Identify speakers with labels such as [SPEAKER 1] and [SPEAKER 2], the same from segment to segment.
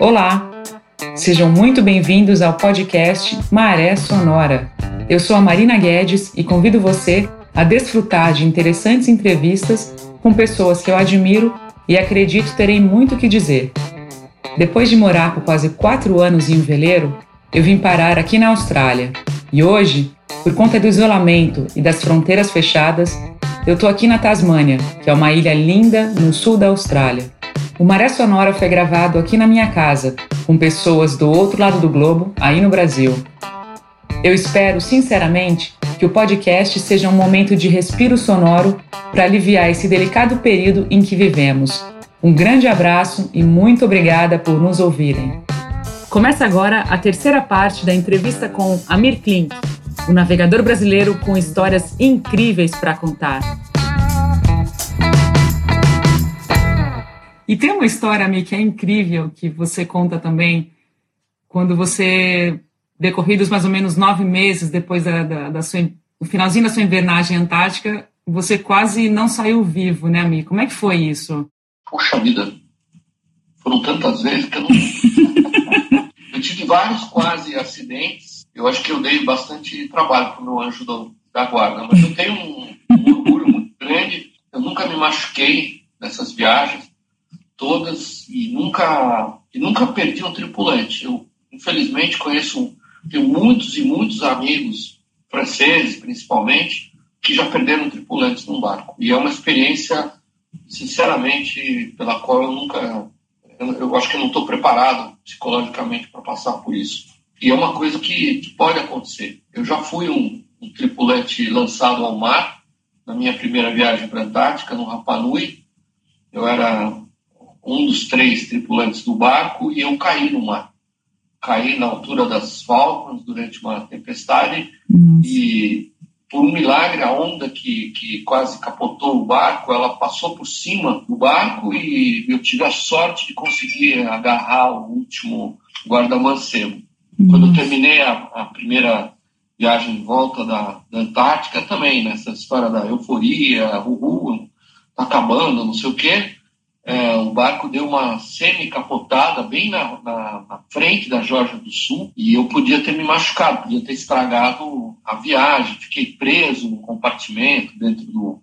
[SPEAKER 1] Olá, sejam muito bem-vindos ao podcast Maré Sonora. Eu sou a Marina Guedes e convido você a desfrutar de interessantes entrevistas com pessoas que eu admiro e acredito terem muito que dizer. Depois de morar por quase quatro anos em um veleiro, eu vim parar aqui na Austrália e hoje, por conta do isolamento e das fronteiras fechadas, eu estou aqui na Tasmânia, que é uma ilha linda no sul da Austrália. O Maré Sonora foi gravado aqui na minha casa, com pessoas do outro lado do globo, aí no Brasil. Eu espero, sinceramente, que o podcast seja um momento de respiro sonoro para aliviar esse delicado período em que vivemos. Um grande abraço e muito obrigada por nos ouvirem. Começa agora a terceira parte da entrevista com Amir Klink, o navegador brasileiro com histórias incríveis para contar. E tem uma história, Amir, que é incrível, que você conta também, quando você decorridos mais ou menos nove meses depois da, da, da sua, do finalzinho da sua invernagem antártica, você quase não saiu vivo, né, Ami? Como é que foi isso?
[SPEAKER 2] Poxa vida, foram tantas vezes que eu não. eu tive vários quase acidentes. Eu acho que eu dei bastante trabalho para o meu anjo do, da guarda, mas eu tenho um, um orgulho muito grande. Eu nunca me machuquei nessas viagens todas e nunca e nunca perdi um tripulante. Eu infelizmente conheço tenho muitos e muitos amigos franceses, principalmente, que já perderam tripulantes num barco. E é uma experiência, sinceramente, pela qual eu nunca. Eu, eu acho que eu não estou preparado psicologicamente para passar por isso. E é uma coisa que, que pode acontecer. Eu já fui um, um, tripulante lançado ao mar na minha primeira viagem para a Antártica, no Rapa Nui. Eu era um dos três tripulantes do barco e eu caí no mar caí na altura das Falcons durante uma tempestade uhum. e por um milagre a onda que, que quase capotou o barco, ela passou por cima do barco e eu tive a sorte de conseguir agarrar o último guarda-mancebo. Uhum. Quando eu terminei a, a, primeira viagem em volta da, da Antártica também, nessa história da euforia, uhul, tá acabando, não sei o quê, é, o barco deu uma semi-capotada bem na, na, na, frente da Georgia do Sul e eu podia ter me machucado, podia ter estragado a viagem. Fiquei preso no compartimento dentro do,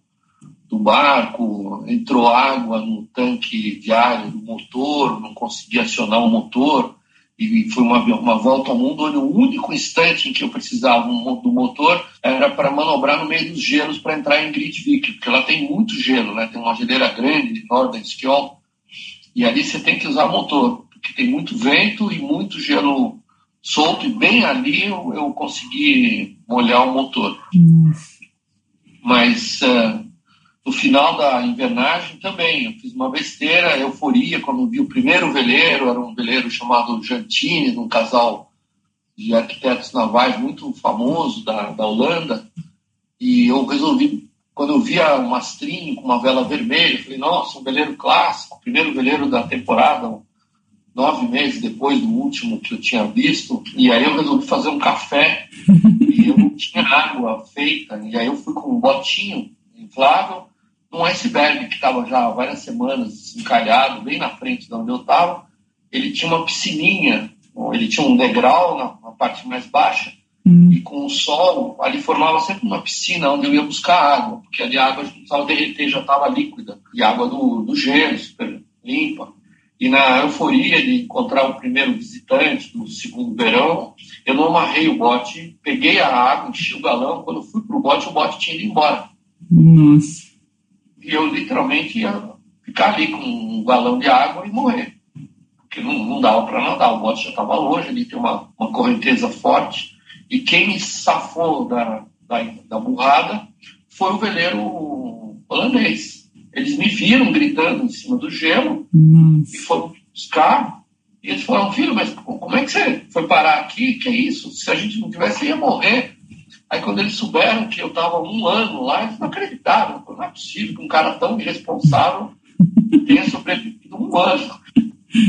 [SPEAKER 2] do barco, entrou água no tanque de ar do motor, não consegui acionar o motor e foi uma, uma volta ao mundo onde o único instante em que eu precisava do motor era para manobrar no meio dos gelos para entrar em Gridvik, porque lá tem muito gelo, né? tem uma geleira grande de Nordenskjold, e ali você tem que usar motor, porque tem muito vento e muito gelo solto, e bem ali eu, eu consegui molhar o motor. Mas uh, no final da invernagem também, eu fiz uma besteira, euforia, quando vi o primeiro veleiro, era um veleiro chamado Jantine, de um casal de arquitetos navais muito famoso da, da Holanda, e eu resolvi, quando eu via um mastrinho com uma vela vermelha, eu falei, nossa, um veleiro clássico, primeiro veleiro da temporada, nove meses depois do último que eu tinha visto, e aí eu resolvi fazer um café, e eu não tinha água feita, e aí eu fui com um botinho inflável, um iceberg que estava já há várias semanas encalhado bem na frente de onde eu estava. Ele tinha uma piscininha, ele tinha um degrau na, na parte mais baixa, hum. e com o sol, ali formava sempre uma piscina onde eu ia buscar água, porque ali a água não precisava derreter, já estava líquida, e água do, do gelo, super limpa. E na euforia de encontrar o primeiro visitante do segundo verão, eu não amarrei o bote, peguei a água, enchi o galão. Quando eu fui para o bote, o bote tinha ido embora.
[SPEAKER 1] Nossa
[SPEAKER 2] e eu literalmente ia ficar ali com um galão de água e morrer. Porque não, não dava para nadar, o bote já estava longe, ali tem uma, uma correnteza forte. E quem me safou da, da, da burrada foi o veleiro holandês. Eles me viram gritando em cima do gelo Nossa. e foram buscar. E eles falaram, filho, mas como é que você foi parar aqui? Que é isso? Se a gente não tivesse, ia morrer. Aí quando eles souberam que eu estava um ano lá, eles não acreditaram. Não é possível que um cara tão irresponsável tenha sobrevivido um ano.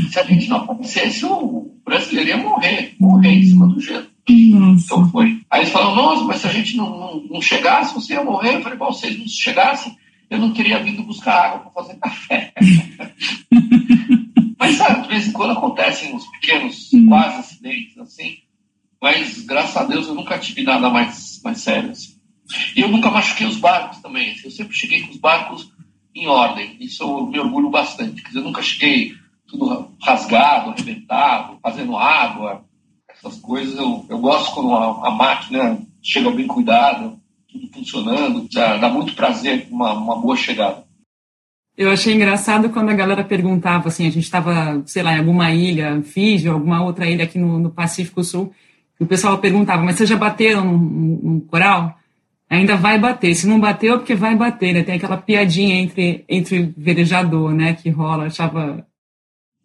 [SPEAKER 2] Se a gente não aparecesse, o brasileiro ia morrer, morrer em cima do gelo. Nossa. Então foi. Aí eles falaram, nossa, mas se a gente não, não, não chegasse, você ia morrer. Eu falei, bom, se eles não chegassem, eu não teria vindo buscar água para fazer café. mas, sabe, de vez em quando acontecem uns pequenos, uhum. quase acidentes, assim, mas graças a Deus eu nunca tive nada mais, sério. Assim. E eu nunca machuquei os barcos também. Assim. Eu sempre cheguei com os barcos em ordem. Isso eu me orgulho bastante. Quer dizer, eu nunca cheguei tudo rasgado, arrebentado, fazendo água, essas coisas. Eu, eu gosto quando a, a máquina chega bem cuidada, tudo funcionando. Dá, dá muito prazer uma, uma boa chegada.
[SPEAKER 1] Eu achei engraçado quando a galera perguntava assim, a gente estava, sei lá, em alguma ilha, Fiji, alguma outra ilha aqui no, no Pacífico Sul, o pessoal perguntava, mas vocês já bateram num, num coral? Ainda vai bater. Se não bateu, é porque vai bater, né? Tem aquela piadinha entre, entre verejador, né? Que rola, achava...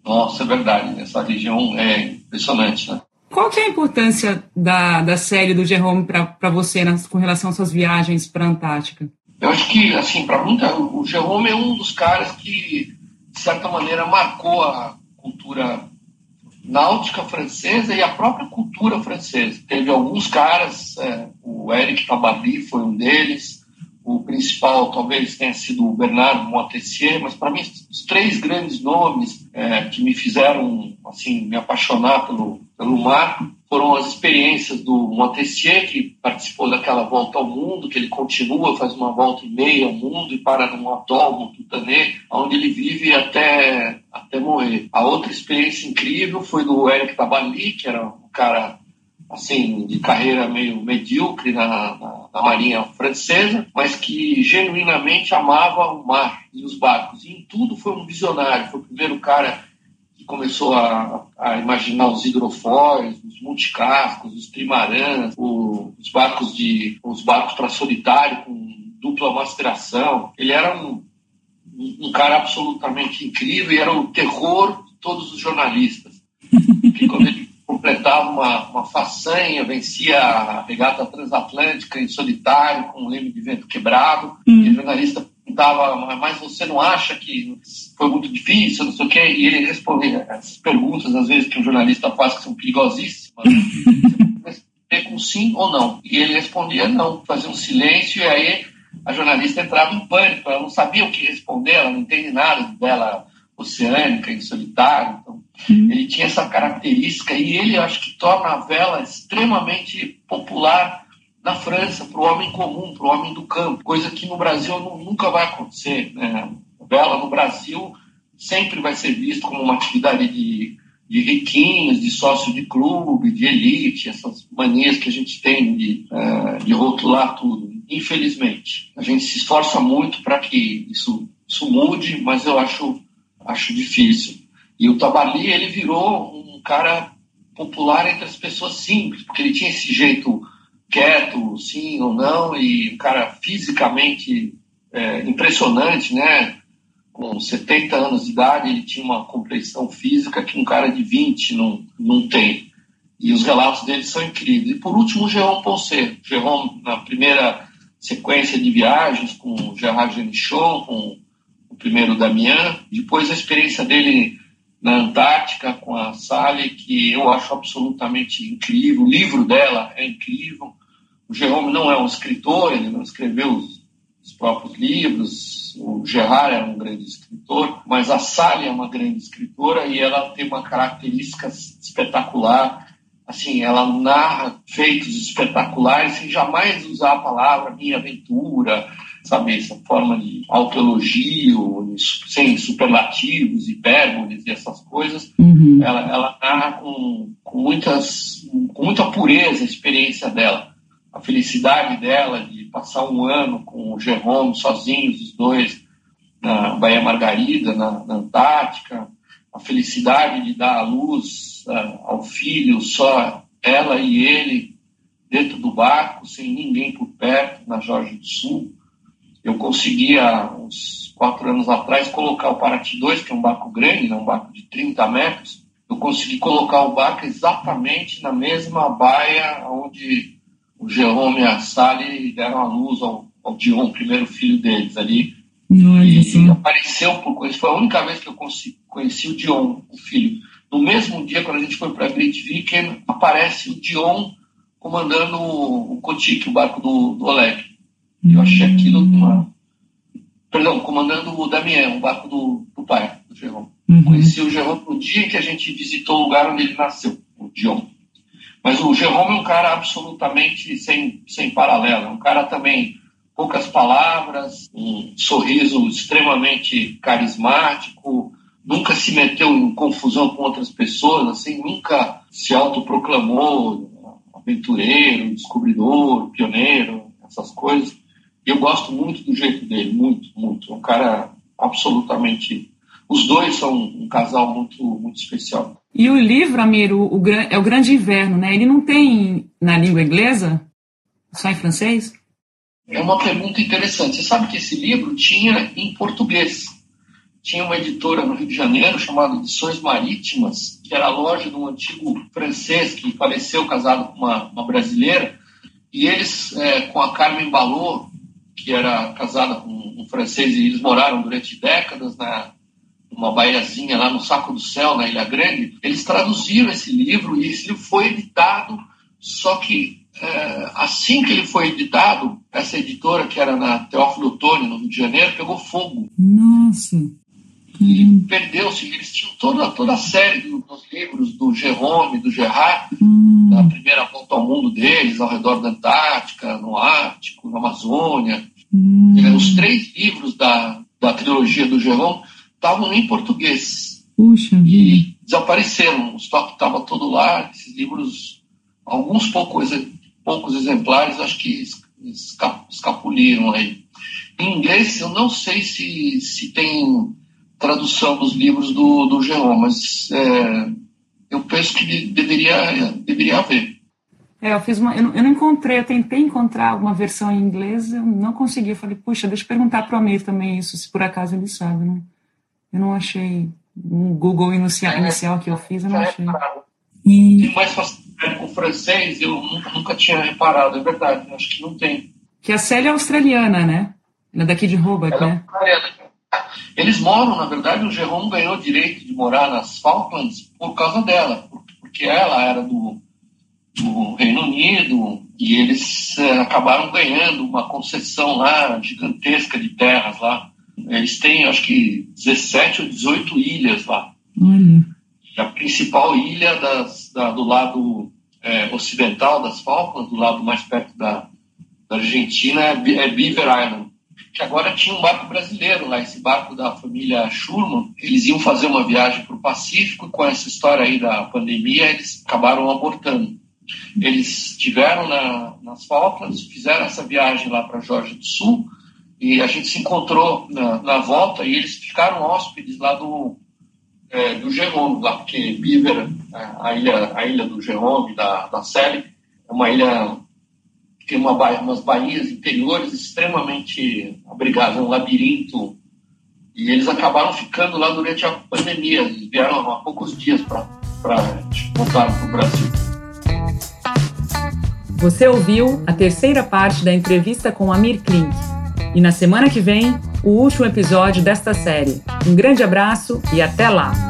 [SPEAKER 2] Nossa, é verdade. Essa região é impressionante, né?
[SPEAKER 1] Qual que é a importância da, da série do Jerome para você nas, com relação às suas viagens para a Antártica?
[SPEAKER 2] Eu acho que, assim, para muita, o Jerome é um dos caras que, de certa maneira, marcou a cultura náutica francesa e a própria cultura francesa. Teve alguns caras, é, o Eric Tabarly foi um deles, o principal talvez tenha sido o Bernard Montessier, mas para mim os três grandes nomes é, que me fizeram assim me apaixonar pelo, pelo mar foram as experiências do Montessier, que participou daquela volta ao mundo, que ele continua, faz uma volta e meia ao mundo e para num atol, no Tutanê, onde ele vive até, até morrer. A outra experiência incrível foi do Eric Tabali, que era um cara assim, de carreira meio medíocre na, na, na, Marinha Francesa, mas que genuinamente amava o mar e os barcos. E em tudo foi um visionário. Foi o primeiro cara que começou a, a imaginar os hidrofóis, os multicascos, os trimarãs, o, os barcos de os barcos para solitário com dupla masteração. Ele era um, um cara absolutamente incrível e era o terror de todos os jornalistas. Que quando ele completava uma, uma façanha, vencia a regata transatlântica em solitário, com um leme de vento quebrado, e o jornalista perguntava, mas você não acha que foi muito difícil, não sei o quê? E ele respondia essas perguntas, às vezes, que um jornalista faz, que são perigosíssimas. Né? com sim ou não. E ele respondia não, fazia um silêncio, e aí a jornalista entrava em pânico, ela não sabia o que responder, ela não entende nada dela oceânica, em solitário. Então, uhum. ele tinha essa característica e ele, acho que, torna a vela extremamente popular na França, para o homem comum, para o homem do campo, coisa que no Brasil não, nunca vai acontecer. Né? Vela no Brasil sempre vai ser visto como uma atividade de, de riquinhos, de sócio de clube, de elite, essas manias que a gente tem de, uh, de rotular tudo. Infelizmente, a gente se esforça muito para que isso, isso mude, mas eu acho, acho difícil. E o Tabali, ele virou um cara popular entre as pessoas simples, porque ele tinha esse jeito quieto, sim ou não, e um cara fisicamente é, impressionante, né? Com 70 anos de idade, ele tinha uma complexão física que um cara de 20 não, não tem. E os relatos dele são incríveis. E por último, o Jérôme Ponce. Jérôme, na primeira sequência de viagens com o Gerard Genichon, com o primeiro Damian, depois a experiência dele na Antártica com a Sally, que eu acho absolutamente incrível. O livro dela é incrível. O Jerome não é um escritor, ele não escreveu os, os próprios livros. O Gerard é um grande escritor, mas a Sally é uma grande escritora e ela tem uma característica espetacular. Assim, ela narra feitos espetaculares sem jamais usar a palavra minha aventura, sabe, essa forma de autoelogio, sem superlativos, hipérboles e essas coisas. Uhum. Ela, ela narra com, com, muitas, com muita pureza a experiência dela a felicidade dela de passar um ano com o Jerome sozinhos, os dois, na Baía Margarida, na, na Antártica, a felicidade de dar a luz uh, ao filho, só ela e ele dentro do barco, sem ninguém por perto, na Jorge do Sul. Eu conseguia, uns quatro anos atrás, colocar o Paraty 2, que é um barco grande, né, um barco de 30 metros, eu consegui colocar o barco exatamente na mesma baia onde o Jerome e a Sally deram a luz ao, ao Dion, primeiro filho deles ali. Olha e apareceu por isso foi a única vez que eu conheci, conheci o Dion, o filho. No mesmo dia, quando a gente foi para Great Viken, aparece o Dion comandando o, o Kotik, o barco do, do Oleg. Eu achei aquilo uma comandando o Damien, o barco do, do pai, do Jerome. Uhum. Conheci o Jerome no dia que a gente visitou o lugar onde ele nasceu, o Dion. Mas o Jerome é um cara absolutamente sem, sem paralelo, é um cara também poucas palavras, um sorriso extremamente carismático, nunca se meteu em confusão com outras pessoas, assim, nunca se autoproclamou aventureiro, descobridor, pioneiro, essas coisas. Eu gosto muito do jeito dele, muito, muito. É um cara absolutamente. Os dois são um casal muito, muito especial.
[SPEAKER 1] E o livro, Amiro, o, o, é o Grande Inverno, né? Ele não tem na língua inglesa? Só em francês?
[SPEAKER 2] É uma pergunta interessante. Você sabe que esse livro tinha em português. Tinha uma editora no Rio de Janeiro chamada Edições Marítimas, que era a loja de um antigo francês que faleceu casado com uma, uma brasileira. E eles, é, com a Carmen Balot, que era casada com um francês, e eles moraram durante décadas na uma baiazinha lá no Saco do Céu, na Ilha Grande, eles traduziram esse livro e esse livro foi editado, só que é, assim que ele foi editado, essa editora, que era na Teófilo Otoni, no Rio de Janeiro, pegou fogo.
[SPEAKER 1] Nossa!
[SPEAKER 2] E perdeu-se. Eles tinham toda, toda a série dos livros do Jerome, do Gerard, hum. da primeira volta ao mundo deles, ao redor da Antártica, no Ártico, na Amazônia. Hum. Os três livros da, da trilogia do Jerome estavam em português.
[SPEAKER 1] Puxa
[SPEAKER 2] e desapareceram. O estoque estava todo lá. Esses livros, alguns poucos poucos exemplares, acho que escapuliram aí. Em inglês, eu não sei se, se tem tradução dos livros do, do Geon, mas é, eu penso que deveria, deveria haver.
[SPEAKER 1] É, eu fiz uma, eu não, eu não, encontrei, eu tentei encontrar alguma versão em inglês, eu não consegui. Eu falei, puxa, deixa eu perguntar para o Amir também isso, se por acaso ele sabe. Não, eu não achei. No Google inicial, é, inicial que eu fiz, eu não achei.
[SPEAKER 2] E... Tem mais facilidade com o francês, eu nunca, nunca tinha reparado, é verdade, acho que não tem.
[SPEAKER 1] Que a Célia é australiana, né? Ela é daqui de Hobart, Ela é né?
[SPEAKER 2] É Eles moram, na verdade, o Jerome ganhou o direito de morar nas Falklands por causa dela, porque ela era do, do Reino Unido e eles é, acabaram ganhando uma concessão lá gigantesca de terras lá. Eles têm, acho que, 17 ou 18 ilhas lá.
[SPEAKER 1] Uhum
[SPEAKER 2] a principal ilha das, da, do lado é, ocidental das Falklands, do lado mais perto da, da Argentina, é, é, Beaver Island, que agora tinha um barco brasileiro lá, esse barco da família Schurman. Eles iam fazer uma viagem para o Pacífico, com essa história aí da pandemia, eles acabaram abortando. Eles estiveram na, nas Falklands, fizeram essa viagem lá para Georgia do Sul, e a gente se encontrou na, na volta e eles ficaram hóspedes lá do é, do Jerome, lá, porque Beaver, é, a ilha, a ilha do Jerome, da, da Selig, é uma ilha que tem uma umas baías interiores extremamente abrigadas, um labirinto. E eles acabaram ficando lá durante a pandemia. Eles vieram há poucos dias para voltar para o Brasil.
[SPEAKER 1] Você ouviu a terceira parte da entrevista com Amir Klink. E na semana que vem, o último episódio desta série. Um grande abraço e até lá!